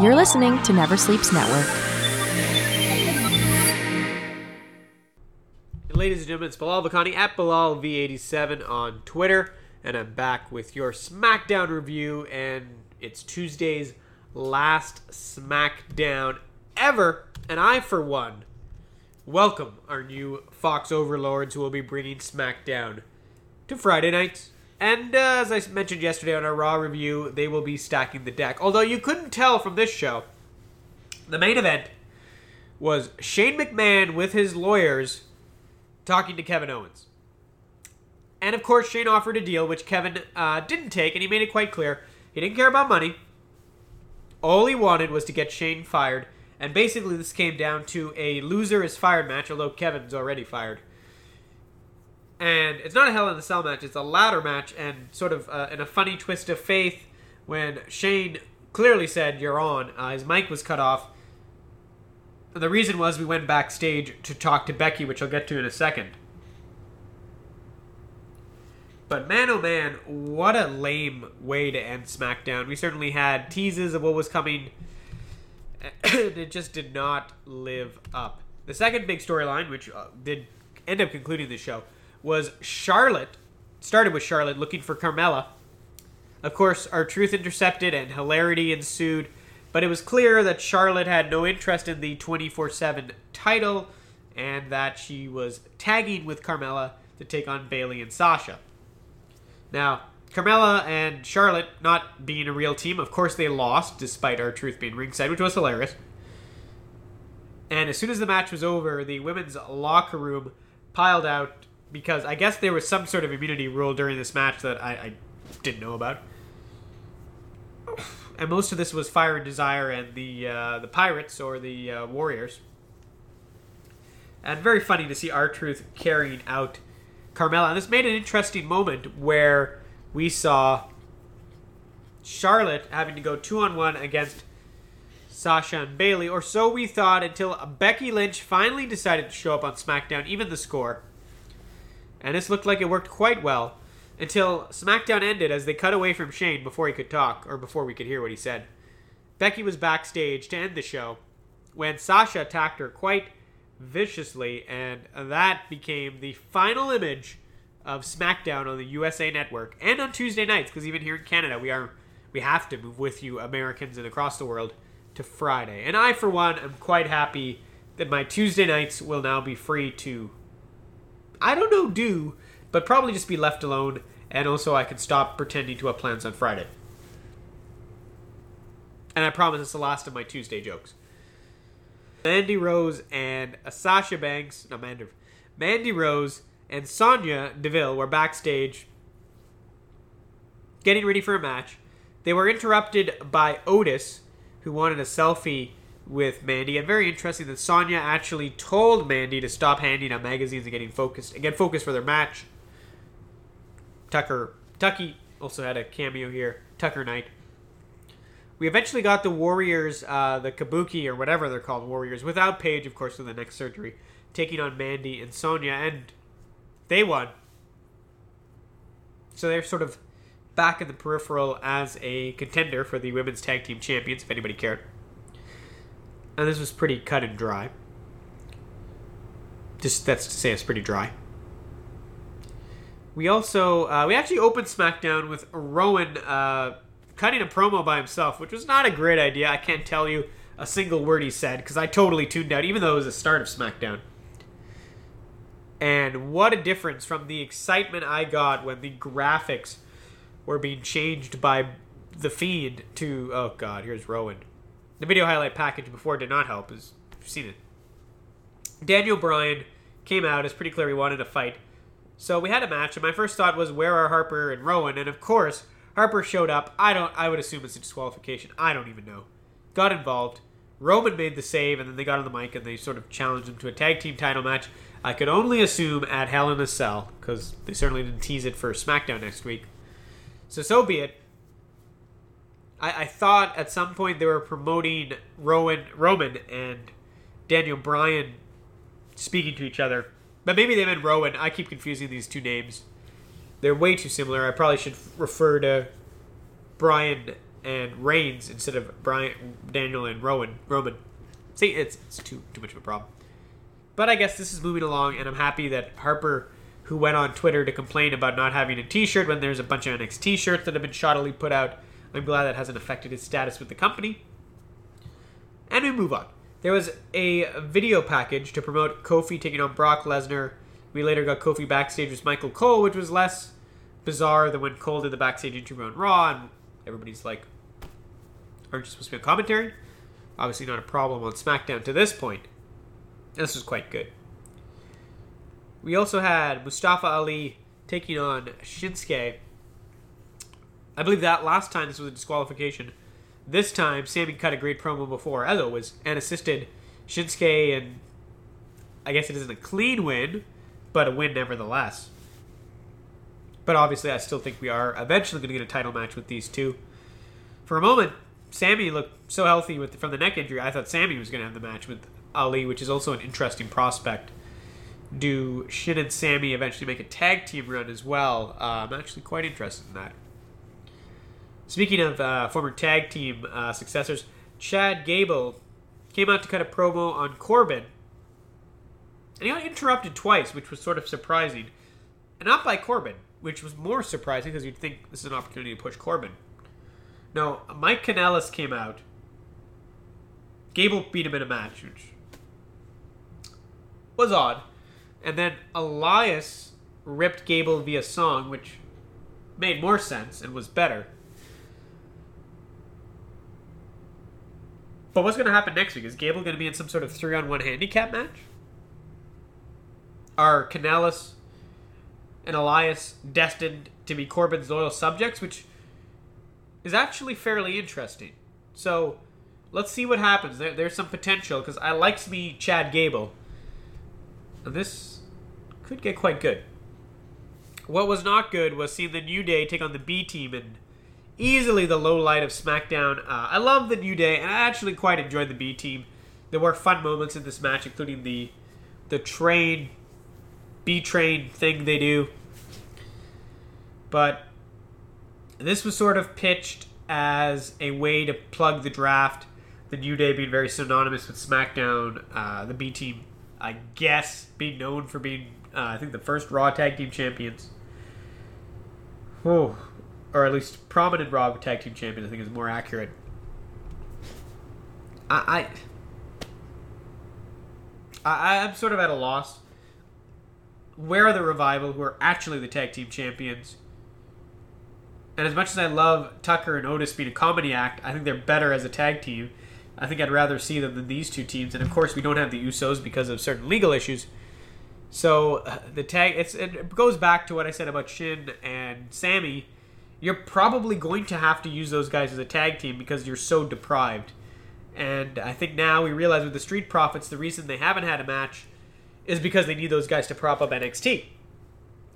You're listening to Never Sleeps Network. Ladies and gentlemen, it's Bilal Bakani at BilalV87 on Twitter, and I'm back with your SmackDown review, and it's Tuesday's last SmackDown ever, and I, for one, welcome our new Fox overlords who will be bringing SmackDown to Friday nights. And uh, as I mentioned yesterday on our Raw review, they will be stacking the deck. Although you couldn't tell from this show, the main event was Shane McMahon with his lawyers talking to Kevin Owens. And of course, Shane offered a deal which Kevin uh, didn't take, and he made it quite clear he didn't care about money. All he wanted was to get Shane fired, and basically this came down to a loser is fired match, although Kevin's already fired. And it's not a Hell in a Cell match; it's a ladder match, and sort of uh, in a funny twist of faith, when Shane clearly said "You're on," uh, his mic was cut off. And the reason was we went backstage to talk to Becky, which I'll get to in a second. But man, oh man, what a lame way to end SmackDown. We certainly had teases of what was coming, it just did not live up. The second big storyline, which uh, did end up concluding the show, was Charlotte. Started with Charlotte looking for Carmella. Of course, R-Truth intercepted and hilarity ensued, but it was clear that Charlotte had no interest in the 24 7 title and that she was tagging with Carmella to take on Bayley and Sasha. Now, Carmella and Charlotte not being a real team, of course they lost despite R-Truth being ringside, which was hilarious. And as soon as the match was over, the women's locker room piled out because I guess there was some sort of immunity rule during this match that I, I didn't know about. And most of this was Fire and Desire and the uh, the Pirates or the uh, Warriors. And very funny to see R-Truth carrying out Carmella. And this made an interesting moment where we saw Charlotte having to go two on one against Sasha and Bayley, or so we thought until Becky Lynch finally decided to show up on SmackDown, even the score. And this looked like it worked quite well until SmackDown ended as they cut away from Shane before he could talk, or before we could hear what he said. Becky was backstage to end the show when Sasha attacked her quite viciously, and that became the final image of SmackDown on the USA Network and on Tuesday nights. Because even here in Canada, we are we have to move with you, Americans and across the world, to Friday. And I, for one, am quite happy that my Tuesday nights will now be free to. I don't know, do, but probably just be left alone, and also I can stop pretending to have plans on Friday. And I promise it's the last of my Tuesday jokes. Mandy Rose and Sasha Banks, no, Mandy, Mandy Rose and Sonya Deville were backstage getting ready for a match. They were interrupted by Otis, who wanted a selfie with Mandy. And very interesting that Sonya actually told Mandy to stop handing out magazines and getting focused and get focused for their match. Tucker Tucky also had a cameo here. Tucker Knight. We eventually got the Warriors, uh, the Kabuki or whatever they're called, Warriors, without Paige, of course, with the next surgery, taking on Mandy and Sonya, and they won. So they're sort of back in the peripheral as a contender for the women's tag team champions, if anybody cared. And this was pretty cut and dry. Just that's to say, it's pretty dry. We also uh, we actually opened SmackDown with Rowan uh, cutting a promo by himself, which was not a great idea. I can't tell you a single word he said because I totally tuned out, even though it was the start of SmackDown. And what a difference from the excitement I got when the graphics were being changed by the Fiend to oh god, here's Rowan. The video highlight package before did not help. Is you've seen it. Daniel Bryan came out. It's pretty clear he wanted a fight. So we had a match, and my first thought was where are Harper and Rowan? And of course, Harper showed up. I don't. I would assume it's a disqualification. I don't even know. Got involved. Roman made the save, and then they got on the mic and they sort of challenged him to a tag team title match. I could only assume at Hell in a Cell because they certainly didn't tease it for SmackDown next week. So so be it. I, I thought at some point they were promoting Rowan Roman and Daniel Bryan speaking to each other, but maybe they meant Rowan. I keep confusing these two names. They're way too similar. I probably should refer to Bryan and Reigns instead of Brian, Daniel, and Rowan. Roman. See, it's it's too too much of a problem. But I guess this is moving along, and I'm happy that Harper, who went on Twitter to complain about not having a T-shirt when there's a bunch of NXT shirts that have been shoddily put out, I'm glad that hasn't affected his status with the company. And we move on. There was a video package to promote Kofi taking on Brock Lesnar. We later got Kofi backstage with Michael Cole, which was less bizarre than when Cole did the backstage interview on Raw, and everybody's like, "Aren't you supposed to be a commentary?" Obviously, not a problem on SmackDown to this point. This was quite good. We also had Mustafa Ali taking on Shinsuke. I believe that last time this was a disqualification. This time, Sammy cut a great promo before, as always, and assisted Shinsuke, and I guess it isn't a clean win, but a win nevertheless. But obviously, I still think we are eventually going to get a title match with these two. For a moment, Sammy looked so healthy with from the neck injury. I thought Sammy was going to have the match with Ali, which is also an interesting prospect. Do Shin and Sammy eventually make a tag team run as well? Uh, I'm actually quite interested in that. Speaking of uh, former tag team uh, successors, Chad Gable came out to cut a promo on Corbin. And he got interrupted twice, which was sort of surprising. And not by Corbin, which was more surprising because you'd think this is an opportunity to push Corbin. No, Mike Kanellis came out. Gable beat him in a match, which was odd. And then Elias ripped Gable via song, which made more sense and was better. But what's going to happen next week? Is Gable going to be in some sort of three on one handicap match? Are Kanellis and Elias destined to be Corbin's loyal subjects, which is actually fairly interesting. So let's see what happens. There, there's some potential because I likes me Chad Gable. And this could get quite good. What was not good was seeing the New Day take on the B team and easily the low light of SmackDown. Uh, I love the New Day and I actually quite enjoyed the B team. There were fun moments in this match, including the the train B train thing they do. But this was sort of pitched as a way to plug the draft. The New Day being very synonymous with SmackDown. Uh, the B team, I guess, being known for being, uh, I think, the first Raw Tag Team Champions. Oh, or at least prominent Raw Tag Team Champions, I think is more accurate. I, I, I'm sort of at a loss. Where are the revival, who are actually the tag team champions? And as much as I love Tucker and Otis being a comedy act, I think they're better as a tag team. I think I'd rather see them than these two teams. And of course, we don't have the Usos because of certain legal issues. So uh, the tag it goes back to what I said about Shin and Sammy. You're probably going to have to use those guys as a tag team because you're so deprived. And I think now we realize with the Street Profits, the reason they haven't had a match is because they need those guys to prop up NXT.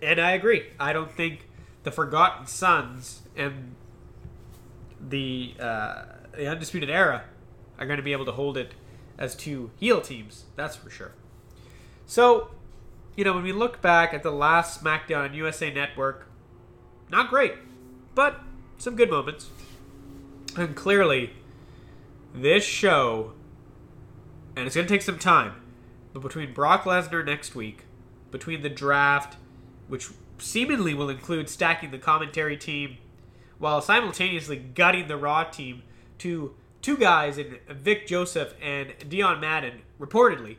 And I agree. I don't think the Forgotten Sons and the uh, the Undisputed Era are going to be able to hold it as two heel teams. That's for sure. So, you know, when we look back at the last SmackDown on USA Network, not great, but some good moments. And clearly, this show, and it's going to take some time, but between Brock Lesnar next week, between the draft, which seemingly will include stacking the commentary team while simultaneously gutting the Raw team to two guys in Vic Joseph and Dio Maddin, reportedly,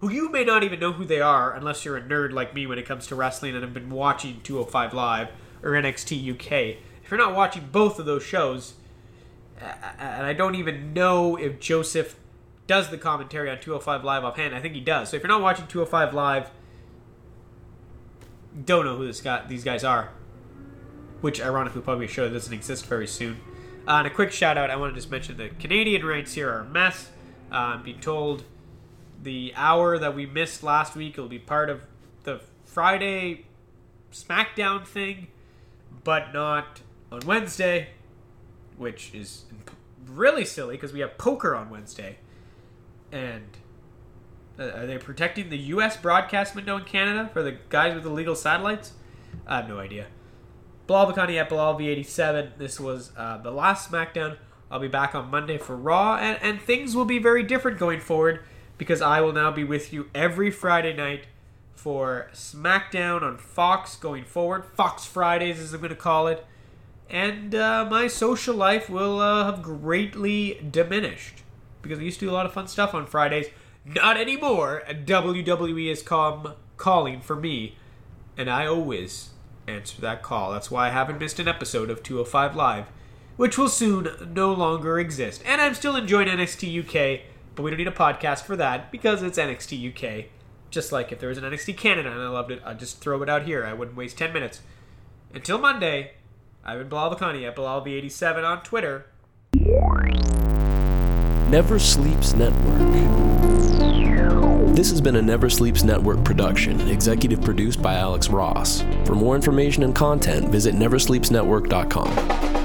who you may not even know who they are unless you're a nerd like me when it comes to wrestling and have been watching 205 Live or NXT UK. If you're not watching both of those shows, and I don't even know if Joseph does the commentary on 205 Live offhand, I think he does. So if you're not watching 205 Live, don't know who this guy, these guys are. Which, ironically, probably a show that doesn't exist very soon. Uh, and a quick shout out, I want to just mention the Canadian rates here are a mess. Uh, I'm being told the hour that we missed last week will be part of the Friday SmackDown thing, but not on Wednesday, which is really silly because we have poker on Wednesday. And uh, are they protecting the U.S. broadcast window in Canada for the guys with illegal satellites? I have no idea. Bilal Bakani at BilalV87. This was uh, the last SmackDown. I'll be back on Monday for Raw, and, and things will be very different going forward because I will now be with you every Friday night for SmackDown on Fox going forward. Fox Fridays, as I'm going to call it. And uh, my social life will uh, have greatly diminished because I used to do a lot of fun stuff on Fridays. Not anymore. WWE has come calling for me, and I always answer that call. That's why I haven't missed an episode of 205 Live, which will soon no longer exist. And I'm still enjoying NXT UK, but we don't need a podcast for that because it's NXT UK. Just like if there was an NXT Canada and I loved it, I'd just throw it out here. I wouldn't waste 10 minutes. Until Monday, I've been Bilal Bakani at BilalV87 on Twitter. Never Sleeps Network. This has been a Never Sleeps Network production, executive produced by Alex Ross. For more information and content, visit neversleepsnetwork.com.